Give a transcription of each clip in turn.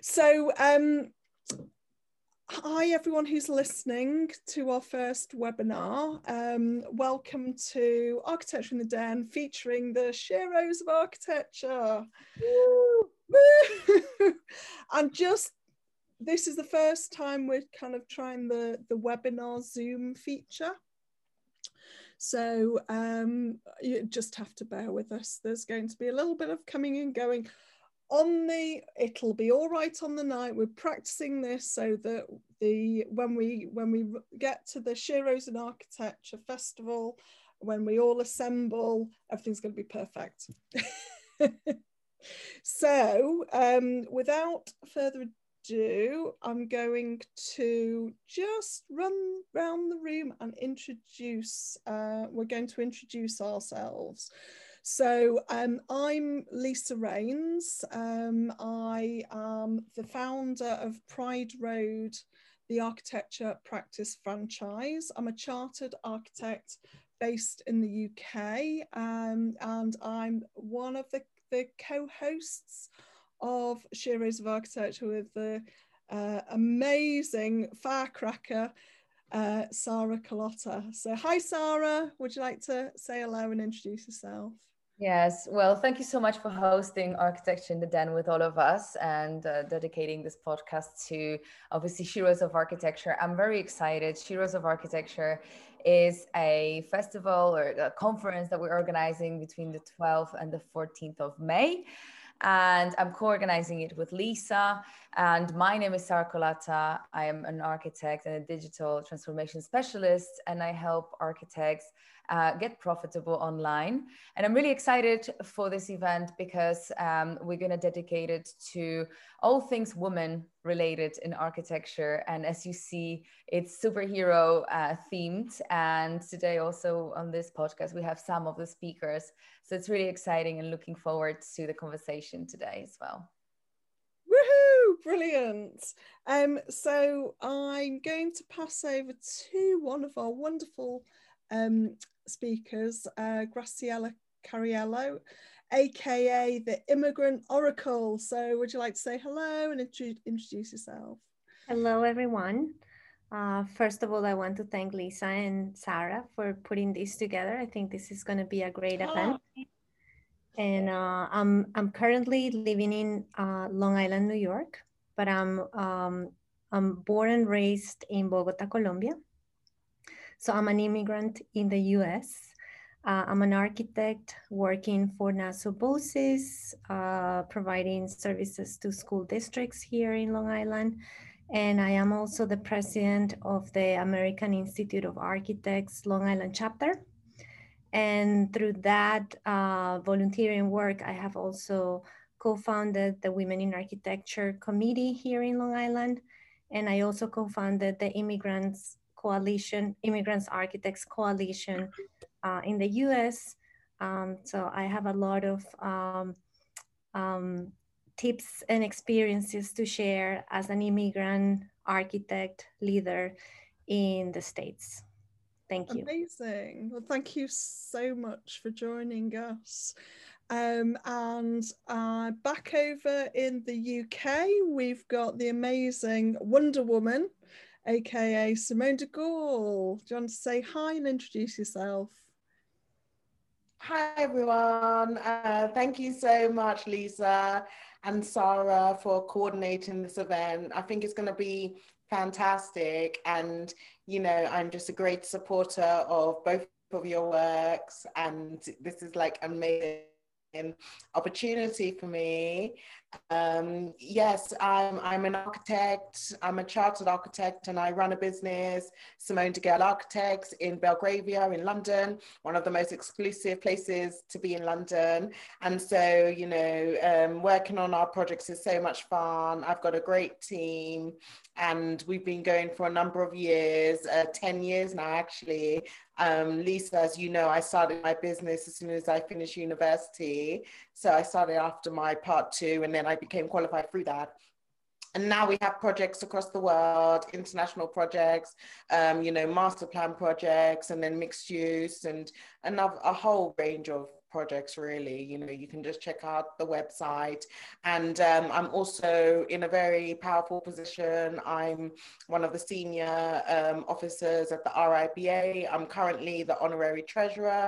So, um, hi everyone who's listening to our first webinar. Um, welcome to Architecture in the Den featuring the Sheroes of Architecture. and just this is the first time we're kind of trying the, the webinar Zoom feature. So um, you just have to bear with us. There's going to be a little bit of coming and going on the it'll be all right on the night. We're practicing this so that the when we when we get to the Sheroes and Architecture Festival when we all assemble everything's going to be perfect. So um, without further ado I'm going to just run around the room and introduce uh, we're going to introduce ourselves so um, I'm Lisa Raynes. Um, I am the founder of Pride Road, the architecture practice franchise. I'm a chartered architect based in the UK, um, and I'm one of the, the co-hosts of Sheroes of Architecture with the uh, amazing firecracker uh, Sara Kolata. So hi Sarah, would you like to say hello and introduce yourself? Yes, well, thank you so much for hosting Architecture in the Den with all of us and uh, dedicating this podcast to obviously Sheroes of Architecture. I'm very excited. Sheroes of Architecture is a festival or a conference that we're organizing between the 12th and the 14th of May. And I'm co organizing it with Lisa. And my name is Sara Kolata. I am an architect and a digital transformation specialist, and I help architects uh, get profitable online. And I'm really excited for this event because um, we're going to dedicate it to all things women related in architecture. And as you see, it's superhero uh, themed. And today, also on this podcast, we have some of the speakers. So it's really exciting and looking forward to the conversation today as well. Woohoo! Brilliant. Um, so I'm going to pass over to one of our wonderful um, speakers, uh, Graciela Carrillo, aka the Immigrant Oracle. So, would you like to say hello and introduce yourself? Hello, everyone. Uh, first of all, I want to thank Lisa and Sarah for putting this together. I think this is going to be a great event. And uh, I'm I'm currently living in uh, Long Island, New York, but I'm um, I'm born and raised in Bogota, Colombia. So I'm an immigrant in the US. Uh, I'm an architect working for Nassau BOCES, uh, providing services to school districts here in Long Island. And I am also the president of the American Institute of Architects Long Island chapter. And through that uh, volunteering work, I have also co-founded the Women in Architecture Committee here in Long Island. And I also co-founded the Immigrants Coalition, Immigrants Architects Coalition uh, in the US. Um, so I have a lot of um, um, tips and experiences to share as an immigrant architect leader in the States. Thank you. Amazing. Well, thank you so much for joining us. Um, and uh, back over in the UK, we've got the amazing Wonder Woman, aka Simone De Gale. Do you want to say hi and introduce yourself? Hi, everyone. Uh, thank you so much, Lisa and Sarah, for coordinating this event. I think it's going to be fantastic. And, you know, I'm just a great supporter of both of your works. And this is like amazing opportunity for me. Um, yes, I'm, I'm an architect. I'm a chartered architect and I run a business, Simone De Gale Architects in Belgravia in London, one of the most exclusive places to be in London. And so, you know, um, working on our projects is so much fun. I've got a great team and we've been going for a number of years, uh, 10 years now actually. Um, Lisa, as you know, I started my business as soon as I finished university. So I started after my part two, and then I became qualified through that. And now we have projects across the world, international projects, um, you know, master plan projects, and then mixed use, and another a whole range of projects really. You know you can just check out the website. And um, i'm also in a very powerful position. I'm one of the senior um, officers at the riba i'm currently the honorary treasurer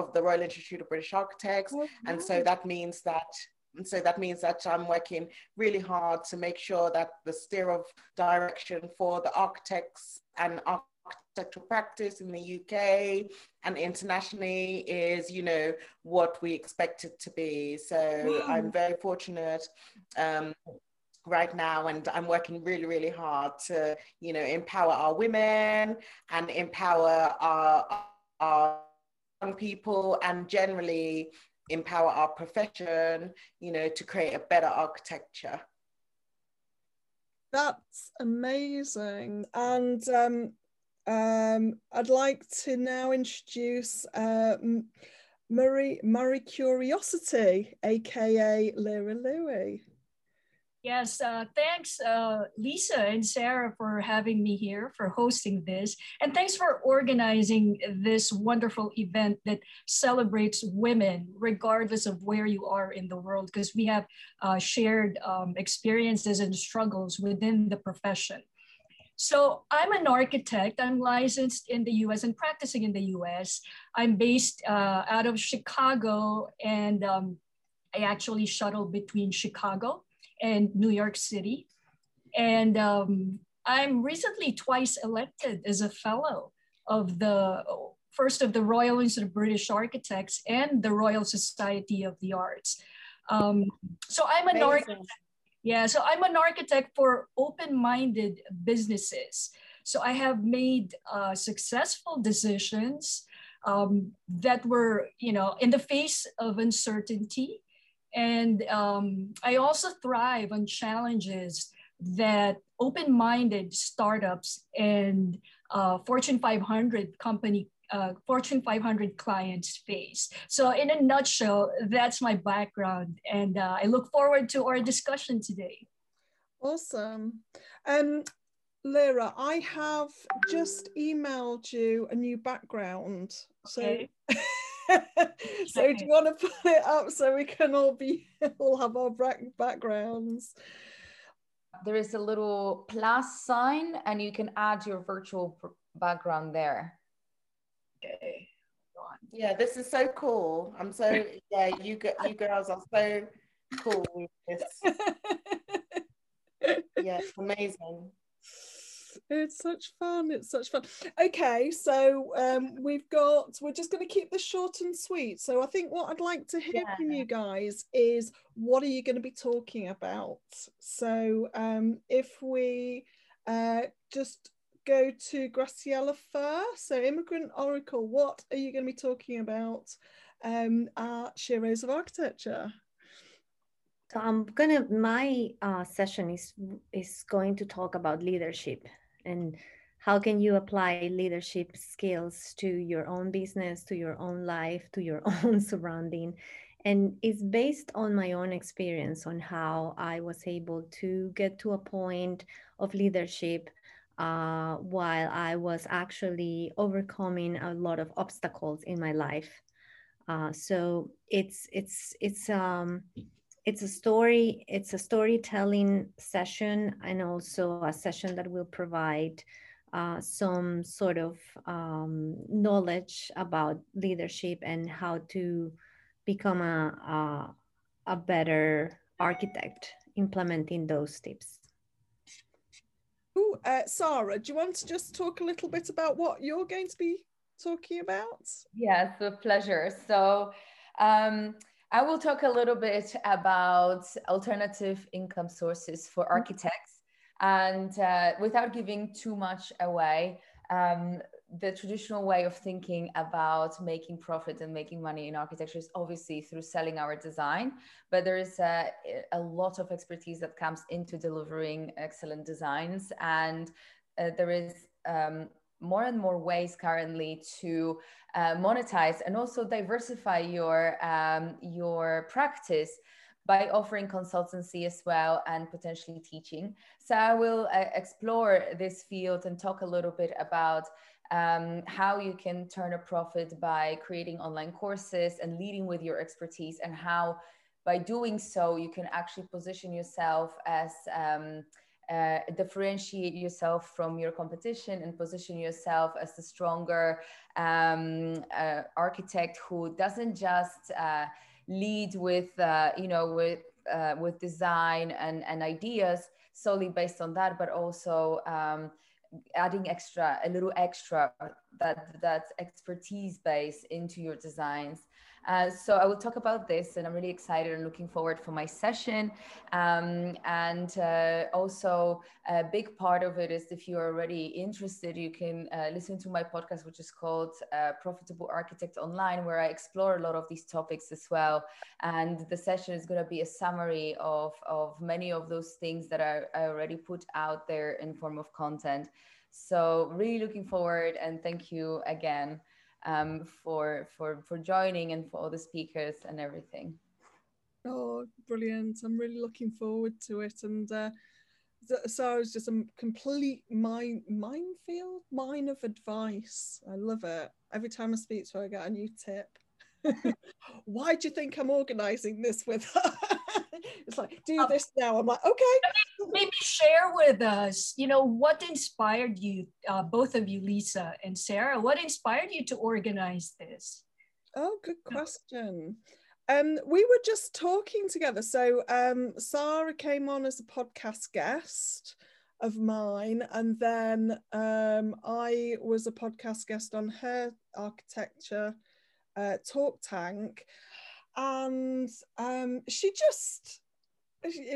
of the royal institute of british architects. Oh, and so that means that and so that means that I'm working really hard to make sure that the steer of direction for the architects and architectural practice in the UK and internationally is, you know, what we expect it to be. So I'm very fortunate um, right now and I'm working really, really hard to, you know, empower our women and empower our, our young people and generally empower our profession, you know, to create a better architecture. That's amazing. And um, um, I'd like to now introduce uh, Murray, Murray Curiosity, aka Lira Luis. Yes, uh, thanks, uh, Lisa and Sarah, for having me here, for hosting this. And thanks for organizing this wonderful event that celebrates women, regardless of where you are in the world, because we have uh, shared um, experiences and struggles within the profession. So I'm an architect. I'm licensed in the US and practicing in the US. I'm based uh, out of Chicago, and um, I actually shuttle between Chicago and New York City. And um, I'm recently twice elected as a fellow of the first of the Royal Institute of British Architects and the Royal Society of the Arts. Um, so I'm an architect. Yeah, so I'm an architect for open-minded businesses. So I have made uh, successful decisions um, that were, you know, in the face of uncertainty and um, I also thrive on challenges that open-minded startups and uh, Fortune 500 company, uh, Fortune 500 clients face. So in a nutshell, that's my background. And uh, I look forward to our discussion today. Awesome. Um, Lira, I have just emailed you a new background. Okay. So so do you want to put it up so we can all be all have our backgrounds? There is a little plus sign, and you can add your virtual background there. Okay. Yeah, this is so cool. I'm so yeah. You you girls are so cool with this. yeah, amazing it's such fun it's such fun okay so um we've got we're just going to keep this short and sweet so i think what i'd like to hear yeah. from you guys is what are you going to be talking about so um if we uh just go to graciela first. So immigrant oracle what are you going to be talking about um at sheroes of architecture? So I'm gonna my uh, session is is going to talk about leadership and how can you apply leadership skills to your own business to your own life to your own surrounding. And it's based on my own experience on how i was able to get to a point of leadership uh, while i was actually overcoming a lot of obstacles in my life. Uh, so it's it's it's um it's a story it's a storytelling session and also a session that will provide uh, some sort of um, knowledge about leadership and how to become a, a, a better architect implementing those tips Uh, Sarah, do you want to just talk a little bit about what you're going to be talking about? Yes, with pleasure. So, um, I will talk a little bit about alternative income sources for mm-hmm. architects. And uh, without giving too much away, um, the traditional way of thinking about making profit and making money in architecture is obviously through selling our design, but there is a, a lot of expertise that comes into delivering excellent designs. And uh, there is um, more and more ways currently to uh, monetize and also diversify your um, your practice by offering consultancy as well and potentially teaching. So I will uh, explore this field and talk a little bit about um, how you can turn a profit by creating online courses and leading with your expertise, and how by doing so you can actually position yourself as um, uh, differentiate yourself from your competition and position yourself as the stronger um, uh, architect who doesn't just uh, lead with uh, you know with uh, with design and, and ideas solely based on that but also um, adding extra a little extra that that expertise base into your designs uh, so I will talk about this, and I'm really excited and looking forward for my session. Um, and uh, also, a big part of it is if you're already interested, you can uh, listen to my podcast, which is called uh, Profitable Architect Online, where I explore a lot of these topics as well. And the session is going to be a summary of of many of those things that I, I already put out there in form of content. So really looking forward, and thank you again um, for for for joining and for all the speakers and everything. Oh, brilliant! I'm really looking forward to it, and uh, so it's just a complete mine minefield, mine of advice. I love it. Every time I speak to her, I get a new tip. Why do you think I'm organizing this with her? it's like, do um, this now. I'm like, okay. Maybe share with us, you know, what inspired you, uh, both of you, Lisa and Sarah, what inspired you to organize this? Oh, good question. Um, we were just talking together. So um, Sarah came on as a podcast guest of mine, and then um, I was a podcast guest on her architecture uh, talk tank, and um, she just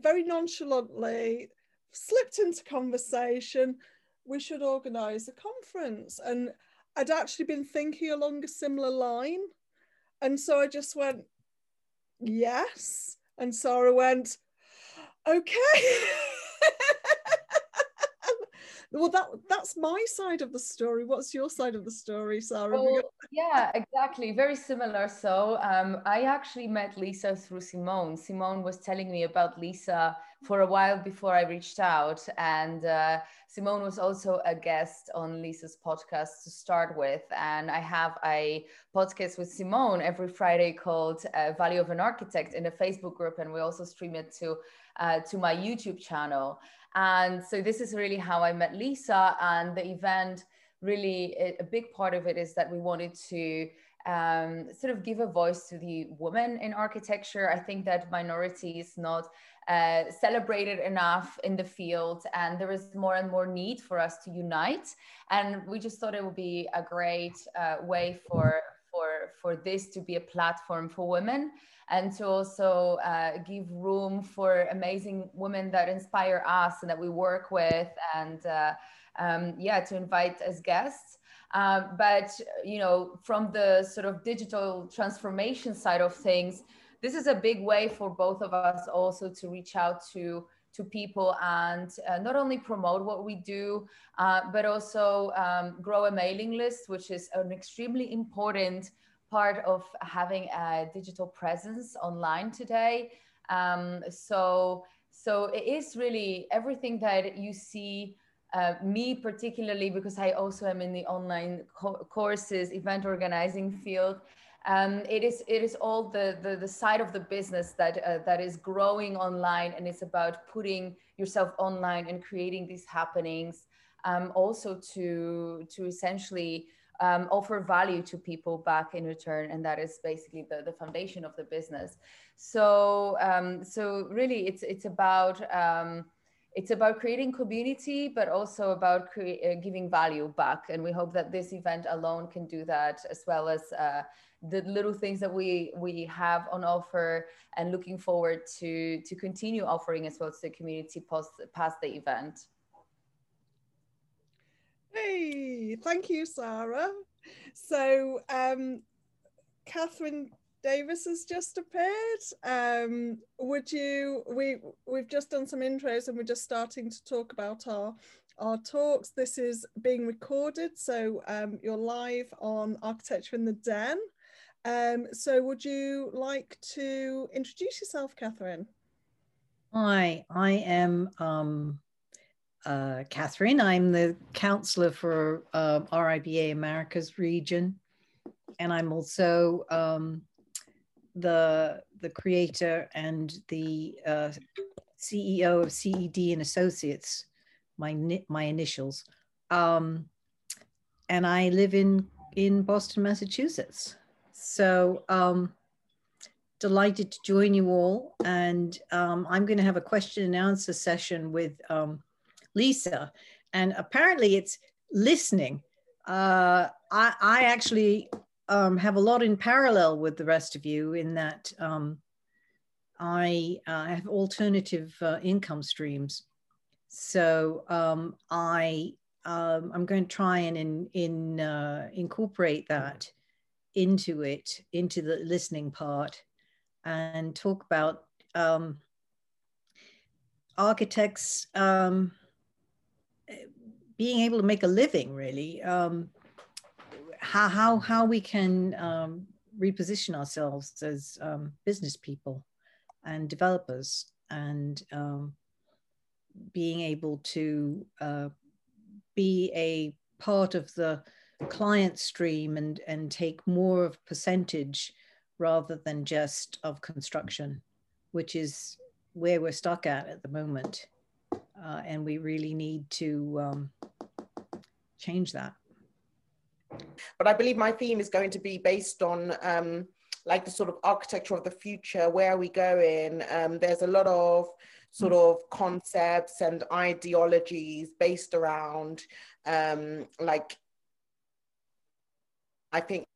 very nonchalantly slipped into conversation. We should organise a conference, and I'd actually been thinking along a similar line, and so I just went, yes, and Sarah went, okay. well that that's my side of the story. What's your side of the story sarah? Well, yeah exactly. Very similar. So um, i actually met lisa through simone. Simone was telling me about lisa for a while before i reached out. And uh, simone was also a guest on lisa's podcast to start with. And i have a podcast with simone every friday called uh, value of an architect in a facebook group. And we also stream it to uh, to my youtube channel and so this is really how I met Lisa. And the event really, a big part of it is that we wanted to um, sort of give a voice to the women in architecture. I think that minority is not uh, celebrated enough in the field, and there is more and more need for us to unite. And we just thought it would be a great uh, way for for this to be a platform for women and to also uh, give room for amazing women that inspire us and that we work with and uh, um, yeah to invite as guests. Um, but you know from the sort of digital transformation side of things this is a big way for both of us also to reach out to to people and uh, not only promote what we do, uh, but also um, grow a mailing list, which is an extremely important part of having a digital presence online today. Um, so, so it is really everything that you see. Uh, me particularly because I also am in the online co- courses, event organizing field. Um, it is it is all the, the, the side of the business that uh, that is growing online, and it's about putting yourself online and creating these happenings. Um, also to to essentially um, offer value to people back in return and that is basically the, the foundation of the business. So um, so really it's it's about um, it's about creating community but also about cre- uh, giving value back. And we hope that this event alone can do that as well as uh, the little things that we we have on offer and looking forward to to continue offering as well to the community post past the event Hey, thank you, Sarah. So, um, Catherine Davis has just appeared. Um, would you? We we've just done some intros and we're just starting to talk about our our talks. This is being recorded, so um, you're live on Architecture in the Den. Um, so, would you like to introduce yourself, Catherine? Hi, I am um, uh, Catherine. I'm the counselor for uh, RIBA Americas region, and I'm also um, the the creator and the uh, CEO of CED and Associates, my my initials, um, and I live in in Boston, Massachusetts. So um, delighted to join you all, and um, I'm going to have a question and answer session with um, Lisa, and apparently it's listening. Uh, I, I actually um, have a lot in parallel with the rest of you in that um, I uh, have alternative uh, income streams. So um, I um, I'm going to try and in, in uh, incorporate that into it, into the listening part, and talk about um, architects um, being able to make a living, really. Um, how, how, how we can um, reposition ourselves as um, business people and developers and um, being able to uh, be a part of the client stream and, and take more of percentage rather than just of construction, which is where we're stuck at at the moment. Uh, and we really need to um, change that. But I believe my theme is going to be based on um, like the sort of architecture of the future. Where are we going? Um, there's a lot of sort of concepts and ideologies based around um, like I think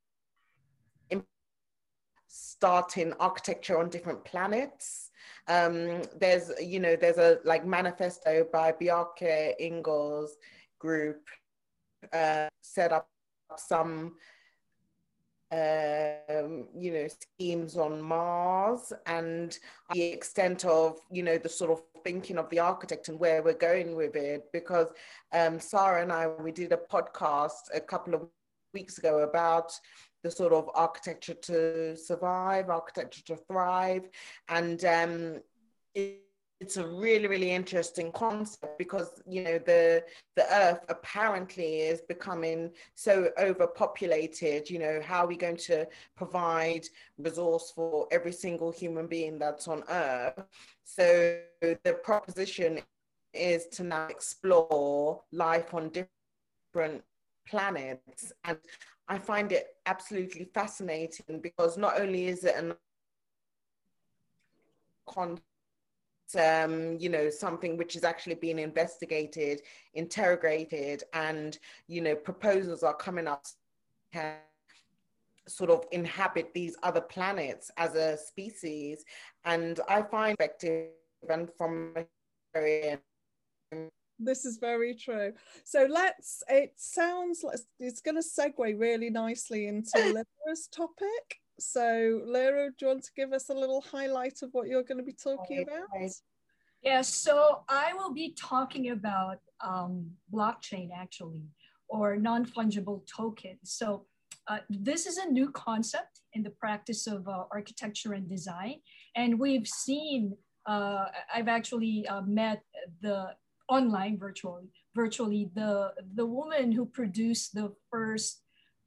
starting architecture on different planets. Um, there's, you know, there's a like manifesto by Bjarke Ingels group uh, set up some um, you know, schemes on Mars and the extent of, you know, the sort of thinking of the architect and where we're going with it. Because um, Sarah and I, we did a podcast a couple of weeks ago about the sort of architecture to survive, architecture to thrive. And um, it, it's a really really interesting concept because you know the the earth apparently is becoming so overpopulated you know how are we going to provide resource for every single human being that's on earth? So the proposition is to now explore life on different planets. And i find it absolutely fascinating because not only is it an con um, you know, something which is actually being investigated, interrogated, and, you know, proposals are coming up sort of inhabit these other planets as a species. And I find effective and from this is very true. So let's, it sounds like it's going to segue really nicely into Lira's topic. So, Lira, do you want to give us a little highlight of what you're going to be talking about? Yeah, so I will be talking about um, blockchain actually, or non fungible tokens. So, uh, this is a new concept in the practice of uh, architecture and design. And we've seen, uh, I've actually uh, met the online virtually, virtually the, the woman who produced the first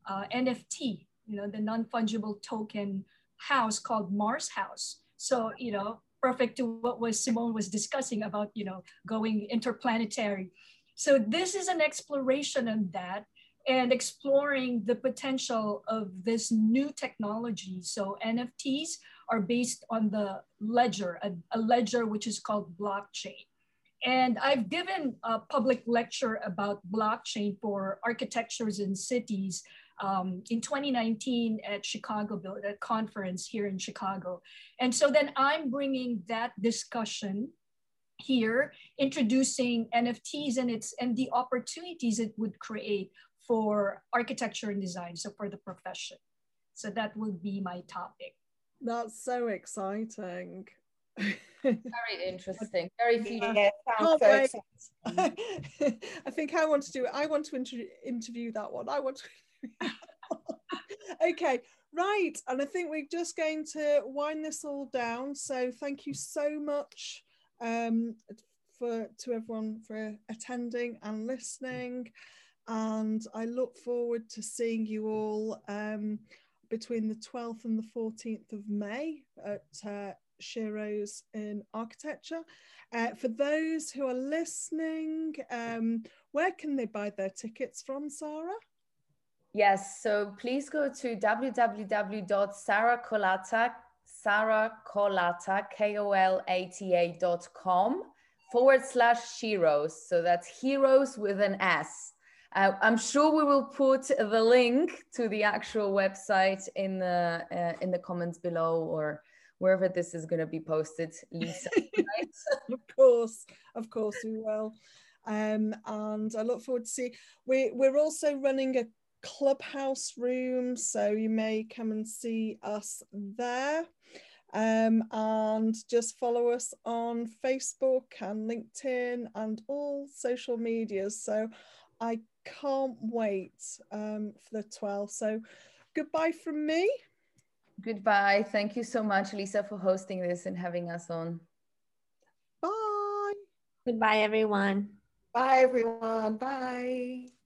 uh, NFT you know, the non-fungible token house called Mars House. So, you know, perfect to what was Simone was discussing about, you know, going interplanetary. So this is an exploration on that and exploring the potential of this new technology. So NFTs are based on the ledger, a, a ledger which is called blockchain. And I've given a public lecture about blockchain for architectures in cities um, in 2019 at Chicago, a conference here in Chicago. And so then I'm bringing that discussion here, introducing NFTs and its and the opportunities it would create for architecture and design, so for the profession. So that would be my topic. That's so exciting. very interesting. Very future. Yeah, so I think I want to do it. I want to inter- interview that one. I want to okay, right. And I think we're just going to wind this all down. So thank you so much um, for to everyone for attending and listening. And I look forward to seeing you all um, between the 12th and the 14th of May at uh, Sheroes in Architecture. Uh, for those who are listening, um, where can they buy their tickets from, Sarah? Yes, so please go to K-O-L-A-T-A.com forward slash heroes. So that's heroes with an S. Uh, I'm sure we will put the link to the actual website in the uh, in the comments below or wherever this is going to be posted, Lisa. Right? of course, of course we will. Um, and I look forward to see. We we're also running a clubhouse room, so you may come and see us there. Um, and just follow us on Facebook and LinkedIn and all social medias. So I can't wait um, for the 12th. So goodbye from me. Goodbye. Thank you so much, Lisa, for hosting this and having us on. Bye. Goodbye, everyone. Bye, everyone. Bye.